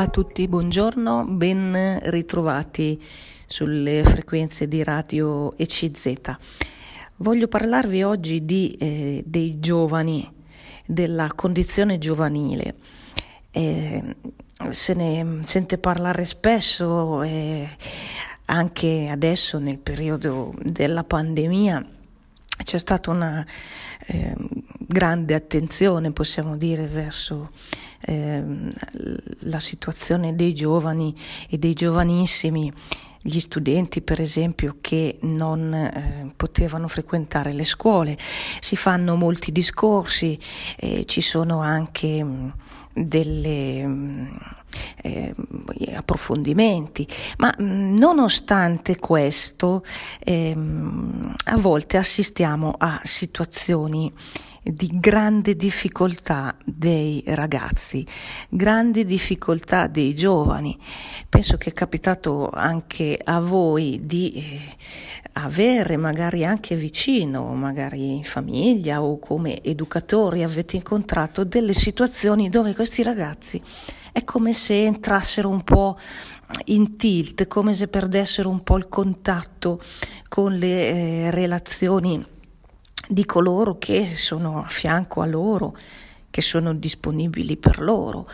a tutti, buongiorno, ben ritrovati sulle frequenze di radio ECZ. Voglio parlarvi oggi di, eh, dei giovani, della condizione giovanile. Eh, se ne sente parlare spesso, eh, anche adesso nel periodo della pandemia c'è stata una eh, grande attenzione, possiamo dire, verso eh, la situazione dei giovani e dei giovanissimi, gli studenti per esempio che non eh, potevano frequentare le scuole. Si fanno molti discorsi, eh, ci sono anche mh, delle mh, eh, approfondimenti, ma mh, nonostante questo ehm, a volte assistiamo a situazioni di grande difficoltà dei ragazzi, grande difficoltà dei giovani. Penso che è capitato anche a voi di eh, avere magari anche vicino, magari in famiglia o come educatori avete incontrato delle situazioni dove questi ragazzi è come se entrassero un po' in tilt, come se perdessero un po' il contatto con le eh, relazioni di coloro che sono a fianco a loro, che sono disponibili per loro.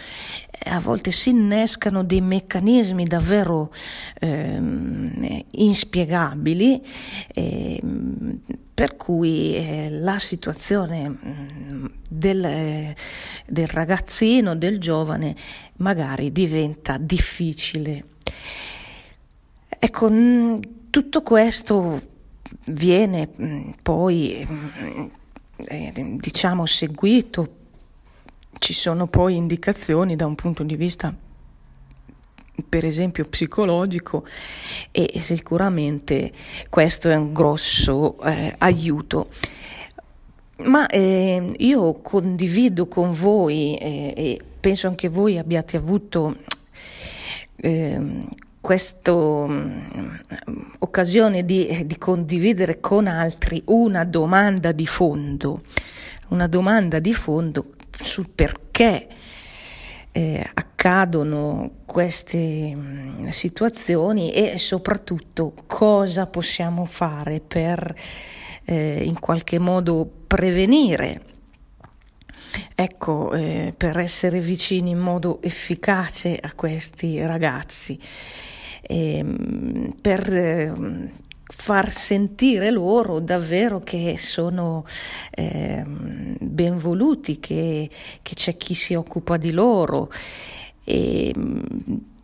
A volte si innescano dei meccanismi davvero ehm, inspiegabili, ehm, per cui eh, la situazione mm, del, eh, del ragazzino, del giovane, magari diventa difficile. Ecco, mm, tutto questo viene mm, poi mm, eh, diciamo seguito. Ci sono poi indicazioni da un punto di vista per esempio psicologico e sicuramente questo è un grosso eh, aiuto. Ma eh, io condivido con voi eh, e penso anche voi abbiate avuto eh, questa mm, occasione di, di, condividere con altri una domanda di fondo, una domanda di fondo sul perché eh, accadono queste mh, mm, situazioni e soprattutto cosa possiamo fare per eh, in qualche modo prevenire. Ecco, eh, per essere vicini in modo efficace a questi ragazzi eh, per eh, far sentire loro davvero che sono eh, ben voluti, che, che, c'è chi si occupa di loro e,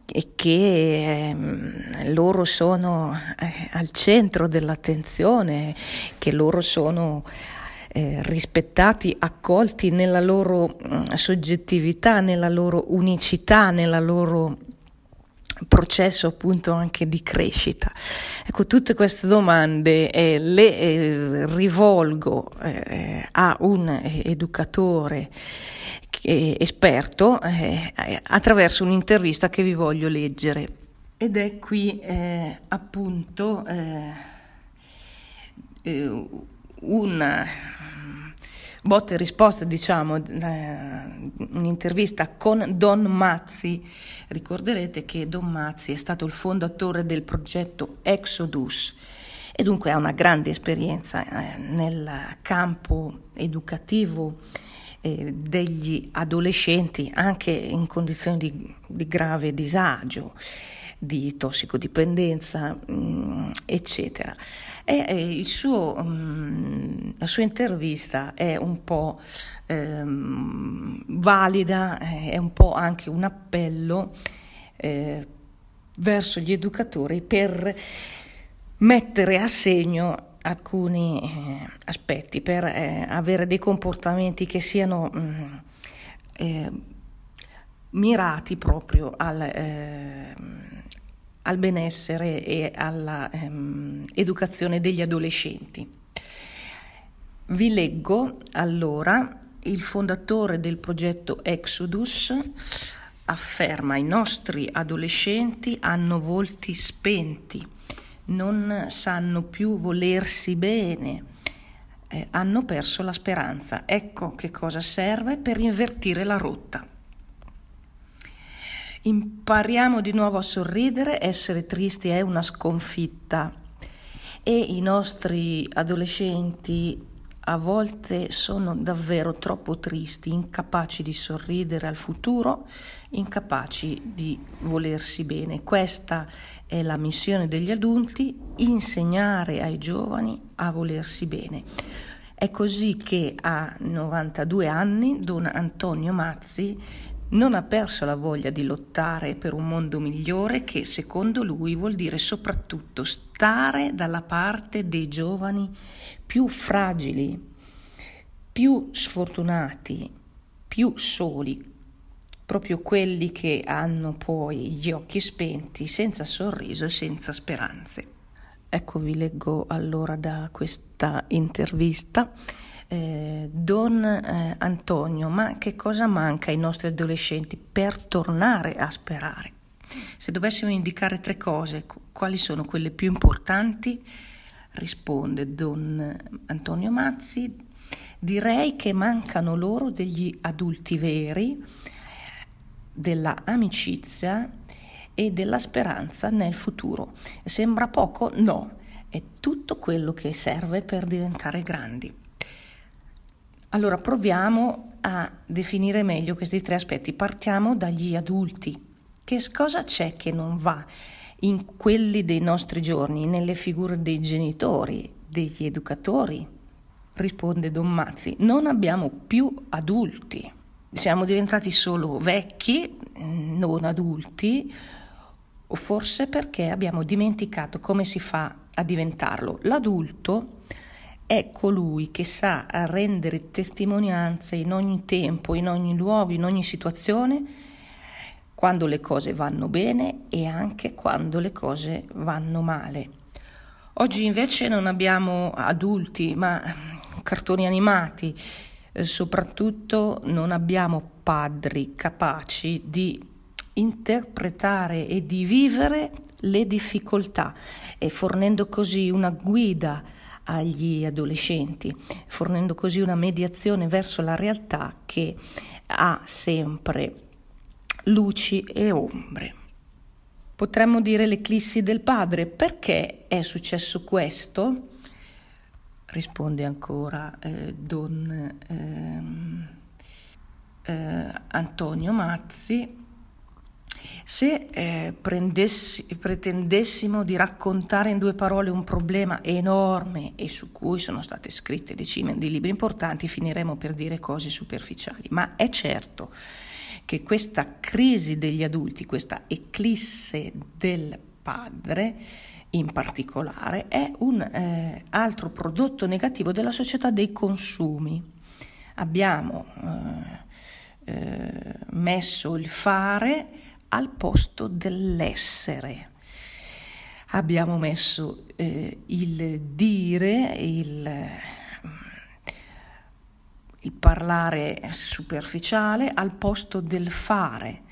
e che eh, loro sono eh, al centro dell'attenzione, che loro sono eh, rispettati, accolti nella loro mh, soggettività, nella loro unicità, nella loro processo appunto anche di crescita. Ecco, tutte queste domande eh, le eh, rivolgo eh, a un educatore esperto eh, attraverso un'intervista che vi voglio leggere. Ed è qui eh, appunto eh, una botte e risposta, diciamo, eh, un'intervista con Don Mazzi. Ricorderete che Don Mazzi è stato il fondatore del progetto Exodus e dunque ha una grande esperienza eh, nel campo educativo eh, degli adolescenti anche in condizioni di, di grave disagio di tossicodipendenza, mh, mm, eccetera. E, suo, mh, mm, la sua intervista è un po' ehm, valida, è un po' anche un appello eh, verso gli educatori per mettere a segno alcuni eh, aspetti, per eh, avere dei comportamenti che siano mh, mm, eh, mirati proprio al, eh, al benessere e all'educazione ehm, degli adolescenti. Vi leggo allora il fondatore del progetto Exodus afferma i nostri adolescenti hanno volti spenti, non sanno più volersi bene, eh, hanno perso la speranza. Ecco che cosa serve per invertire la rotta. Impariamo di nuovo a sorridere, essere tristi è una sconfitta e i nostri adolescenti a volte sono davvero troppo tristi, incapaci di sorridere al futuro, incapaci di volersi bene. Questa è la missione degli adulti, insegnare ai giovani a volersi bene. È così che a 92 anni Don Antonio Mazzi non ha perso la voglia di lottare per un mondo migliore che secondo lui vuol dire soprattutto stare dalla parte dei giovani più fragili, più sfortunati, più soli, proprio quelli che hanno poi gli occhi spenti, senza sorriso e senza speranze. Ecco, vi leggo allora da questa intervista eh, Don eh, Antonio, ma che cosa manca ai nostri adolescenti per tornare a sperare? Se dovessimo indicare tre cose, quali sono quelle più importanti? Risponde Don Antonio Mazzi, direi che mancano loro degli adulti veri, della amicizia e della speranza nel futuro. Sembra poco? No, è tutto quello che serve per diventare grandi. Allora proviamo a definire meglio questi tre aspetti. Partiamo dagli adulti. Che cosa c'è che non va in quelli dei nostri giorni, nelle figure dei genitori, degli educatori? Risponde Don Mazzi, non abbiamo più adulti. Siamo diventati solo vecchi, non adulti, o forse perché abbiamo dimenticato come si fa a diventarlo. L'adulto è colui che sa rendere testimonianze in ogni tempo, in ogni luogo, in ogni situazione, quando le cose vanno bene e anche quando le cose vanno male. Oggi invece non abbiamo adulti, ma cartoni animati, eh, soprattutto non abbiamo padri capaci di interpretare e di vivere le difficoltà e fornendo così una guida agli adolescenti, fornendo così una mediazione verso la realtà che ha sempre luci e ombre. Potremmo dire l'eclissi del padre. Perché è successo questo? Risponde ancora eh, Don eh, eh, Antonio Mazzi se eh, pretendessimo di raccontare in due parole un problema enorme e su cui sono state scritte decine di libri importanti, finiremo per dire cose superficiali. Ma è certo che questa crisi degli adulti, questa eclisse del padre, in particolare, è un eh, altro prodotto negativo della società dei consumi. Abbiamo eh, eh, messo il fare al posto dell'essere. Abbiamo messo eh, il dire, il, il parlare superficiale al posto del fare.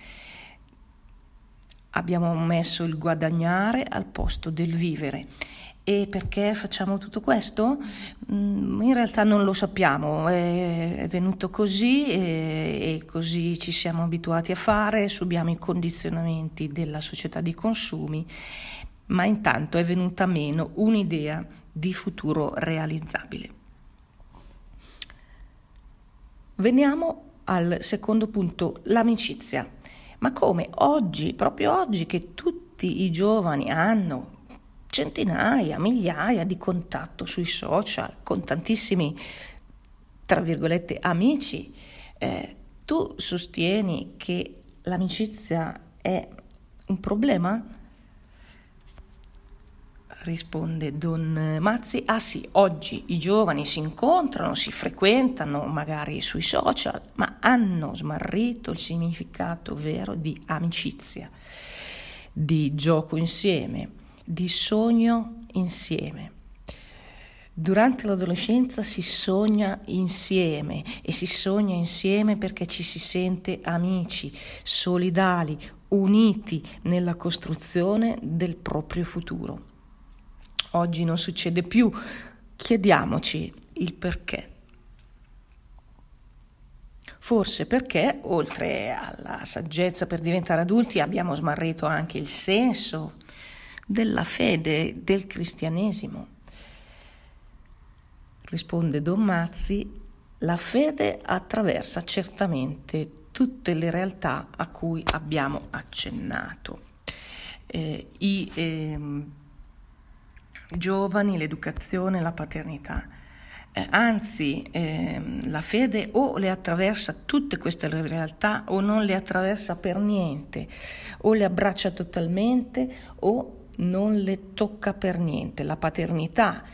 Abbiamo messo il guadagnare al posto del vivere e perché facciamo tutto questo? Mm, in realtà non lo sappiamo, è venuto così e così ci siamo abituati a fare, subiamo i condizionamenti della società di consumi, ma intanto è venuta meno un'idea di futuro realizzabile. Veniamo al secondo punto, l'amicizia. Ma come oggi, proprio oggi che tutti i giovani hanno centinaia, migliaia di contatti sui social con tantissimi, tra virgolette, amici. Eh, tu sostieni che l'amicizia è un problema? Risponde Don Mazzi, ah sì, oggi i giovani si incontrano, si frequentano magari sui social, ma hanno smarrito il significato vero di amicizia, di gioco insieme, di sogno insieme. Durante l'adolescenza si sogna insieme e si sogna insieme perché ci si sente amici, solidali, uniti nella costruzione del proprio futuro. Oggi non succede più, chiediamoci il perché. Forse perché, oltre alla saggezza per diventare adulti, abbiamo smarrito anche il senso della fede, del cristianesimo. Risponde Don Mazzi, la fede attraversa certamente tutte le realtà a cui abbiamo accennato. Eh, I eh, giovani, l'educazione, la paternità eh, anzi eh, la fede o le attraversa tutte queste realtà o non le attraversa per niente, o le abbraccia totalmente o non le tocca per niente. La paternità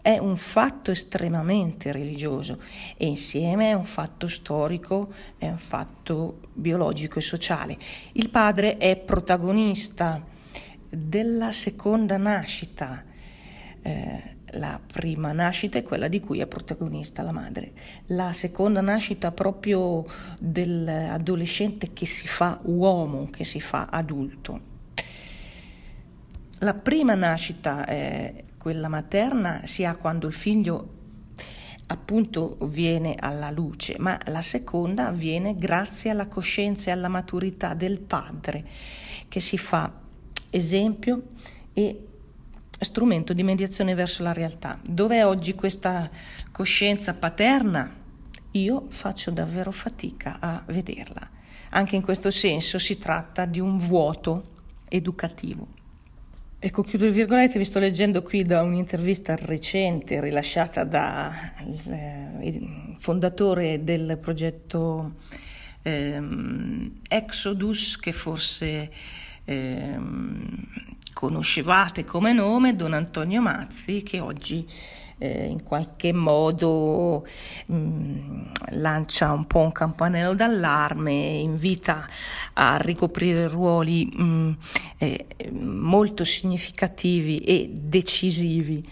è un fatto estremamente religioso e insieme è un fatto storico, è un fatto biologico e sociale. Il padre è protagonista della seconda nascita. Eh, la prima nascita è quella di cui è protagonista la madre, la seconda nascita proprio dell'adolescente che si fa uomo, che si fa adulto. La prima nascita, eh, quella materna, si ha quando il figlio appunto viene alla luce, ma la seconda avviene grazie alla coscienza e alla maturità del padre che si fa esempio e strumento di mediazione verso la realtà. Dov'è oggi questa coscienza paterna? Io faccio davvero fatica a vederla. Anche in questo senso si tratta di un vuoto educativo. Ecco, chiudo il virgolette, vi sto leggendo qui da un'intervista recente rilasciata dal eh, fondatore del progetto ehm, Exodus, che forse ehm, conoscevate come nome Don Antonio Mazzi che oggi eh, in qualche modo mh, mm, lancia un po' un campanello d'allarme, invita a ricoprire ruoli mh, mm, eh, molto significativi e decisivi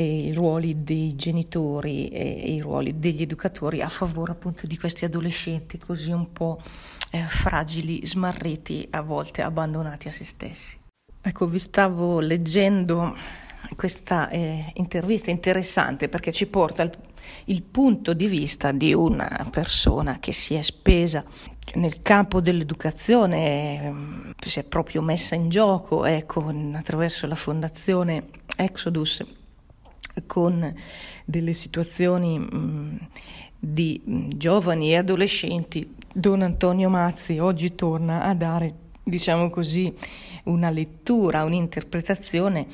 i ruoli dei genitori e i ruoli degli educatori a favore appunto di questi adolescenti così un po' eh, fragili, smarriti, a volte abbandonati a se stessi. Ecco, vi stavo leggendo questa eh, intervista interessante perché ci porta il, il, punto di vista di una persona che si è spesa nel campo dell'educazione, eh, si è proprio messa in gioco ecco, attraverso la fondazione Exodus con delle situazioni mh, di mh, giovani e adolescenti. Don Antonio Mazzi oggi torna a dare diciamo così, una lettura, un'interpretazione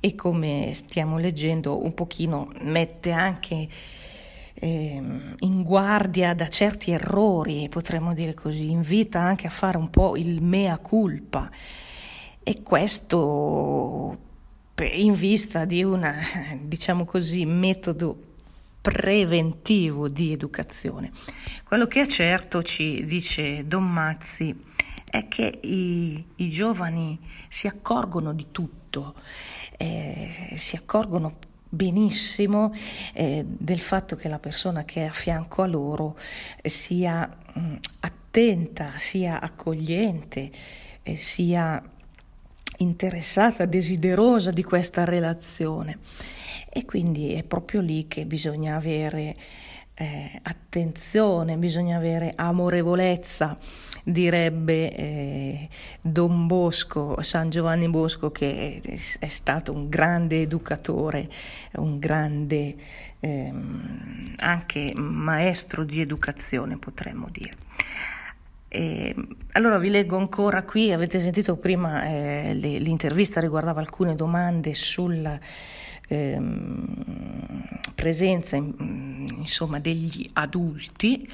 e come stiamo leggendo un pochino mette anche eh, in guardia da certi errori, potremmo dire così, invita anche a fare un po' il mea culpa e questo in vista di un, diciamo così, metodo preventivo di educazione. Quello che è certo, ci dice Don Mazzi, è che i, i giovani si accorgono di tutto, eh, si accorgono benissimo eh, del fatto che la persona che è a fianco a loro sia mh, mm, attenta, sia accogliente, eh, sia interessata, desiderosa di questa relazione. E quindi è proprio lì che bisogna avere eh, attenzione, bisogna avere amorevolezza, direbbe eh, Don Bosco, San Giovanni Bosco, che è, stato un grande educatore, un grande ehm, anche maestro di educazione, potremmo dire. E, allora vi leggo ancora qui, avete sentito prima eh, le, l'intervista riguardava alcune domande sulla ehm, presenza insomma, degli adulti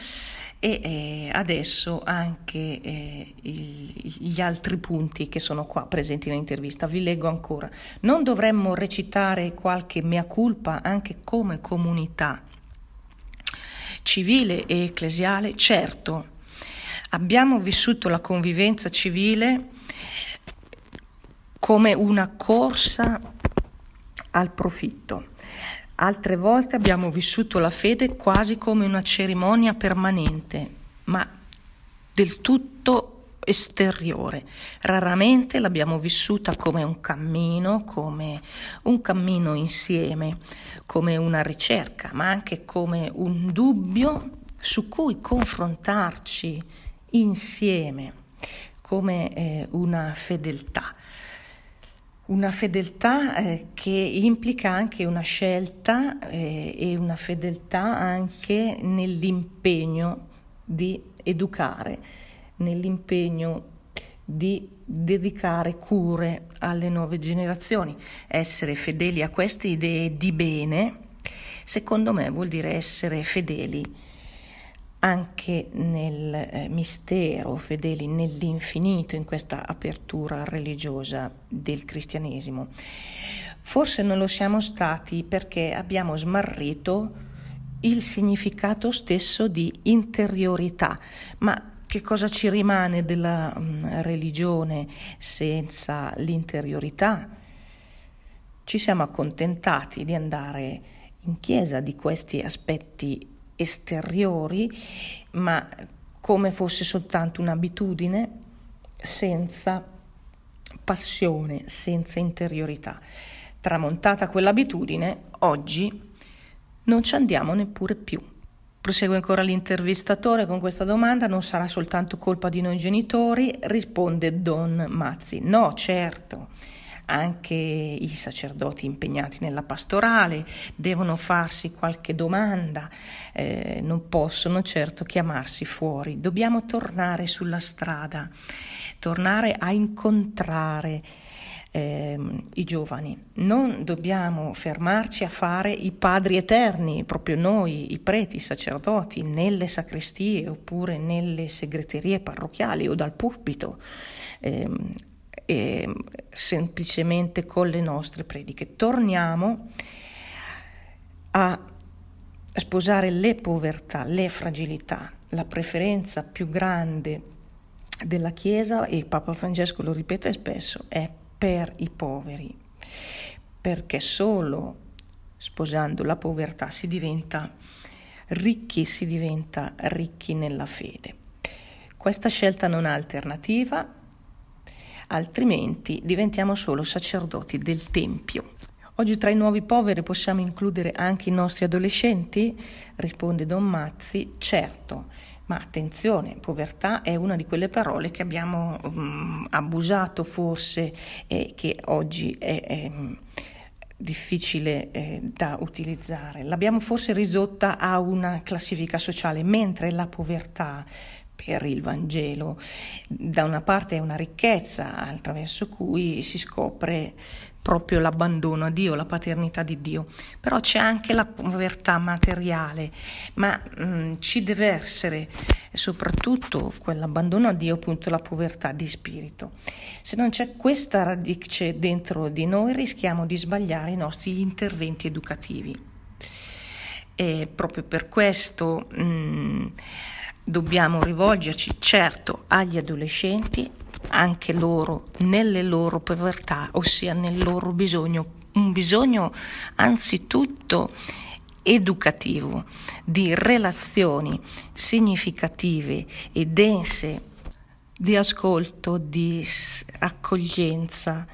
e eh, adesso anche eh, il, gli altri punti che sono qua presenti nell'intervista. Vi leggo ancora. Non dovremmo recitare qualche mea culpa anche come comunità civile e ecclesiale? Certo, abbiamo vissuto la convivenza civile come una corsa al profitto. Altre volte abbiamo vissuto la fede quasi come una cerimonia permanente, ma del tutto esteriore. Raramente l'abbiamo vissuta come un cammino, come un cammino insieme, come una ricerca, ma anche come un dubbio su cui confrontarci insieme come eh, una fedeltà. Una fedeltà eh, che implica anche una scelta eh, e una fedeltà anche nell'impegno di educare, nell'impegno di dedicare cure alle nuove generazioni. Essere fedeli a queste idee di bene, secondo me, vuol dire essere fedeli anche nel eh, mistero, fedeli nell'infinito, in questa apertura religiosa del cristianesimo. Forse non lo siamo stati perché abbiamo smarrito il significato stesso di interiorità, ma che cosa ci rimane della um, religione senza l'interiorità? Ci siamo accontentati di andare in chiesa di questi aspetti esteriori, ma come fosse soltanto un'abitudine, senza passione, senza interiorità. Tramontata quell'abitudine, oggi non ci andiamo neppure più. Prosegue ancora l'intervistatore con questa domanda, non sarà soltanto colpa di noi genitori? Risponde Don Mazzi, no certo anche i sacerdoti impegnati nella pastorale devono farsi qualche domanda, eh, non possono certo chiamarsi fuori, dobbiamo tornare sulla strada, tornare a incontrare eh, i giovani. Non dobbiamo fermarci a fare i padri eterni, proprio noi, i preti, i sacerdoti, nelle sacrestie oppure nelle segreterie parrocchiali o dal pulpito. Eh, e semplicemente con le nostre prediche. Torniamo a sposare le povertà, le fragilità, la preferenza più grande della Chiesa, e Papa Francesco lo ripete spesso, è per i poveri, perché solo sposando la povertà si diventa ricchi, si diventa ricchi nella fede. Questa scelta non ha alternativa, altrimenti diventiamo solo sacerdoti del Tempio. Oggi tra i nuovi poveri possiamo includere anche i nostri adolescenti? Risponde Don Mazzi, certo. Ma attenzione, povertà è una di quelle parole che abbiamo um, abusato forse e che oggi è, è difficile eh, da utilizzare. L'abbiamo forse ridotta a una classifica sociale, mentre la povertà per il Vangelo. Da una parte è una ricchezza attraverso cui si scopre proprio l'abbandono a Dio, la paternità di Dio, però c'è anche la povertà materiale, ma mh, mm, ci deve essere soprattutto quell'abbandono a Dio, appunto la povertà di spirito. Se non c'è questa radice dentro di noi rischiamo di sbagliare i nostri interventi educativi. E proprio per questo mh, mm, Dobbiamo rivolgerci certo agli adolescenti, anche loro nelle loro povertà, ossia nel loro bisogno, un bisogno anzitutto educativo, di relazioni significative e dense, di ascolto, di accoglienza,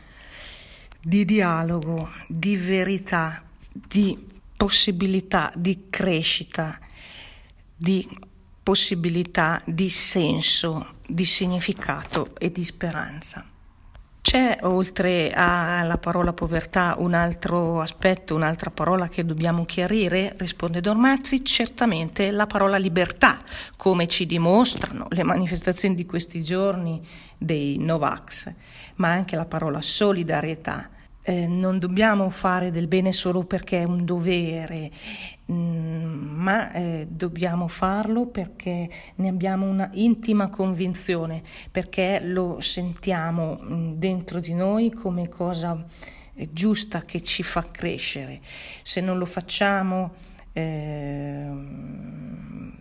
di dialogo, di verità, di possibilità di crescita, di possibilità di senso, di significato e di speranza. C'è oltre alla parola povertà un altro aspetto, un'altra parola che dobbiamo chiarire? Risponde Dormazzi, certamente la parola libertà, come ci dimostrano le manifestazioni di questi giorni dei Novax, ma anche la parola solidarietà eh, non dobbiamo fare del bene solo perché è un dovere, mh, mm, ma eh, dobbiamo farlo perché ne abbiamo una intima convinzione, perché lo sentiamo mm, dentro di noi come cosa eh, giusta che ci fa crescere. Se non lo facciamo ehm,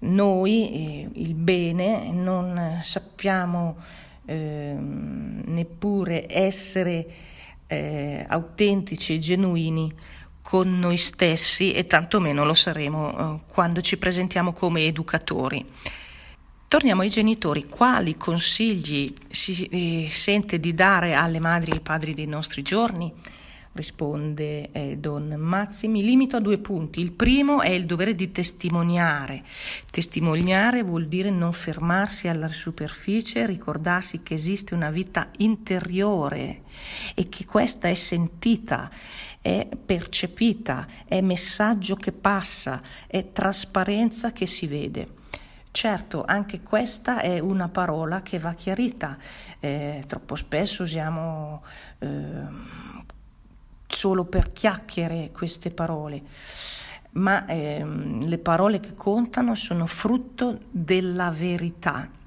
noi, eh, il bene, non sappiamo ehm, neppure essere eh, autentici e genuini con noi stessi e tantomeno lo saremo eh, quando ci presentiamo come educatori. Torniamo ai genitori, quali consigli si eh, sente di dare alle madri e ai padri dei nostri giorni? risponde eh, Don Mazzi. Mi limito a due punti. Il primo è il dovere di testimoniare. Testimoniare vuol dire non fermarsi alla superficie, ricordarsi che esiste una vita interiore e che questa è sentita, è percepita, è messaggio che passa, è trasparenza che si vede. Certo, anche questa è una parola che va chiarita. Eh, troppo spesso usiamo eh, solo per chiacchiere queste parole, ma eh, le parole che contano sono frutto della verità.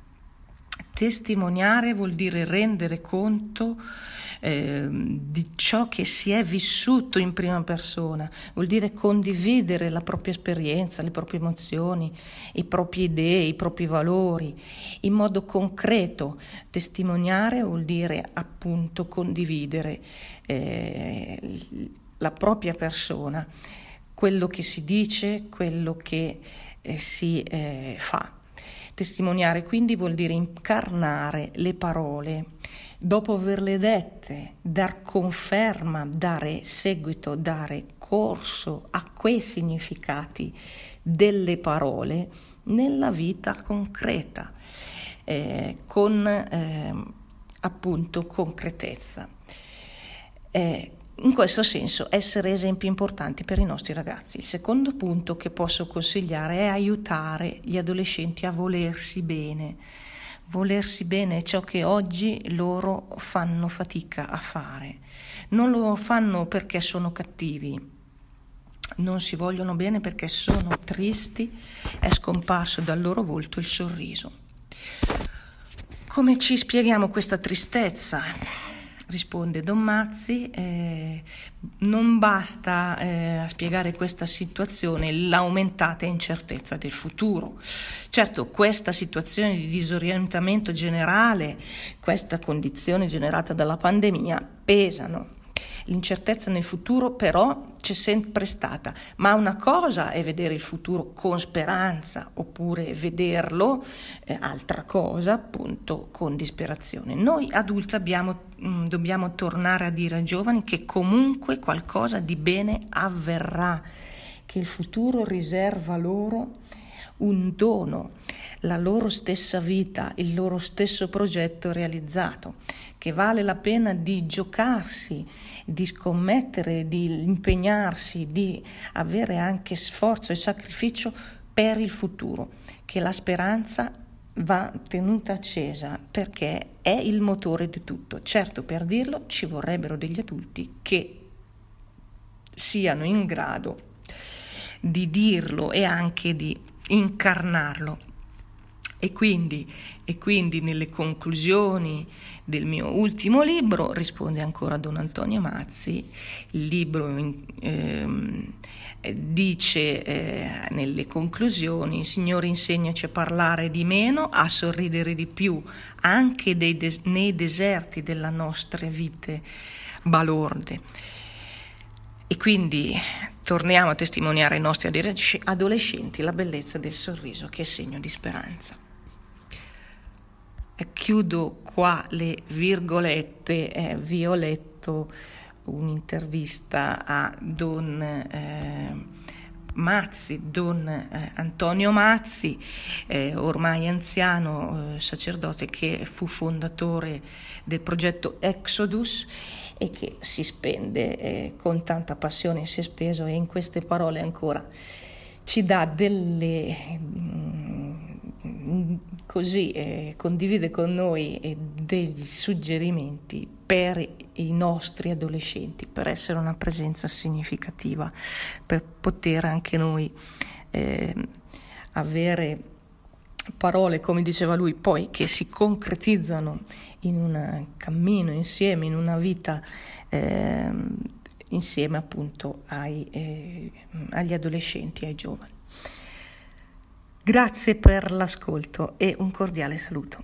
Testimoniare vuol dire rendere conto eh, di ciò che si è vissuto in prima persona, vuol dire condividere la propria esperienza, le proprie emozioni, i propri idee, i propri valori in modo concreto. Testimoniare vuol dire appunto condividere eh, la propria persona, quello che si dice, quello che eh, si eh, fa. Testimoniare quindi vuol dire incarnare le parole dopo averle dette, dar conferma, dare seguito, dare corso a quei significati delle parole nella vita concreta, eh, con eh, appunto concretezza. Eh, in questo senso essere esempi importanti per i nostri ragazzi. Il secondo punto che posso consigliare è aiutare gli adolescenti a volersi bene Volersi bene è ciò che oggi loro fanno fatica a fare. Non lo fanno perché sono cattivi, non si vogliono bene perché sono tristi, è scomparso dal loro volto il sorriso. Come ci spieghiamo questa tristezza? Risponde Don Mazzi, eh, non basta eh, a spiegare questa situazione l'aumentata incertezza del futuro. Certo, questa situazione di disorientamento generale, questa condizione generata dalla pandemia pesano L'incertezza nel futuro però c'è sempre stata, ma una cosa è vedere il futuro con speranza oppure vederlo, eh, altra cosa appunto con disperazione. Noi adulti abbiamo, mh, mm, dobbiamo tornare a dire ai giovani che comunque qualcosa di bene avverrà, che il futuro riserva loro un dono, la loro stessa vita, il loro stesso progetto realizzato, che vale la pena di giocarsi, di scommettere, di impegnarsi, di avere anche sforzo e sacrificio per il futuro, che la speranza va tenuta accesa perché è il motore di tutto. Certo, per dirlo ci vorrebbero degli adulti che siano in grado di dirlo e anche di incarnarlo. E quindi, e quindi, nelle conclusioni del mio ultimo libro, risponde ancora Don Antonio Mazzi, il libro ehm, dice eh, nelle conclusioni, Signore insegnaci a parlare di meno, a sorridere di più, anche des- nei deserti della nostra vite balorde. Quindi torniamo a testimoniare ai nostri adolescenti la bellezza del sorriso che è segno di speranza. Chiudo qua le virgolette, eh, vi ho letto un'intervista a Don eh, Mazzi, Don eh, Antonio Mazzi, eh, ormai anziano eh, sacerdote che fu fondatore del progetto Exodus e che si spende eh, con tanta passione, si è speso e in queste parole ancora ci dà delle... Mm, così eh, condivide con noi eh, degli suggerimenti per i nostri adolescenti, per essere una presenza significativa, per poter anche noi eh, avere parole, come diceva lui, poi che si concretizzano in un cammino insieme, in una vita eh, insieme appunto ai, eh, agli adolescenti, ai giovani. Grazie per l'ascolto e un cordiale saluto.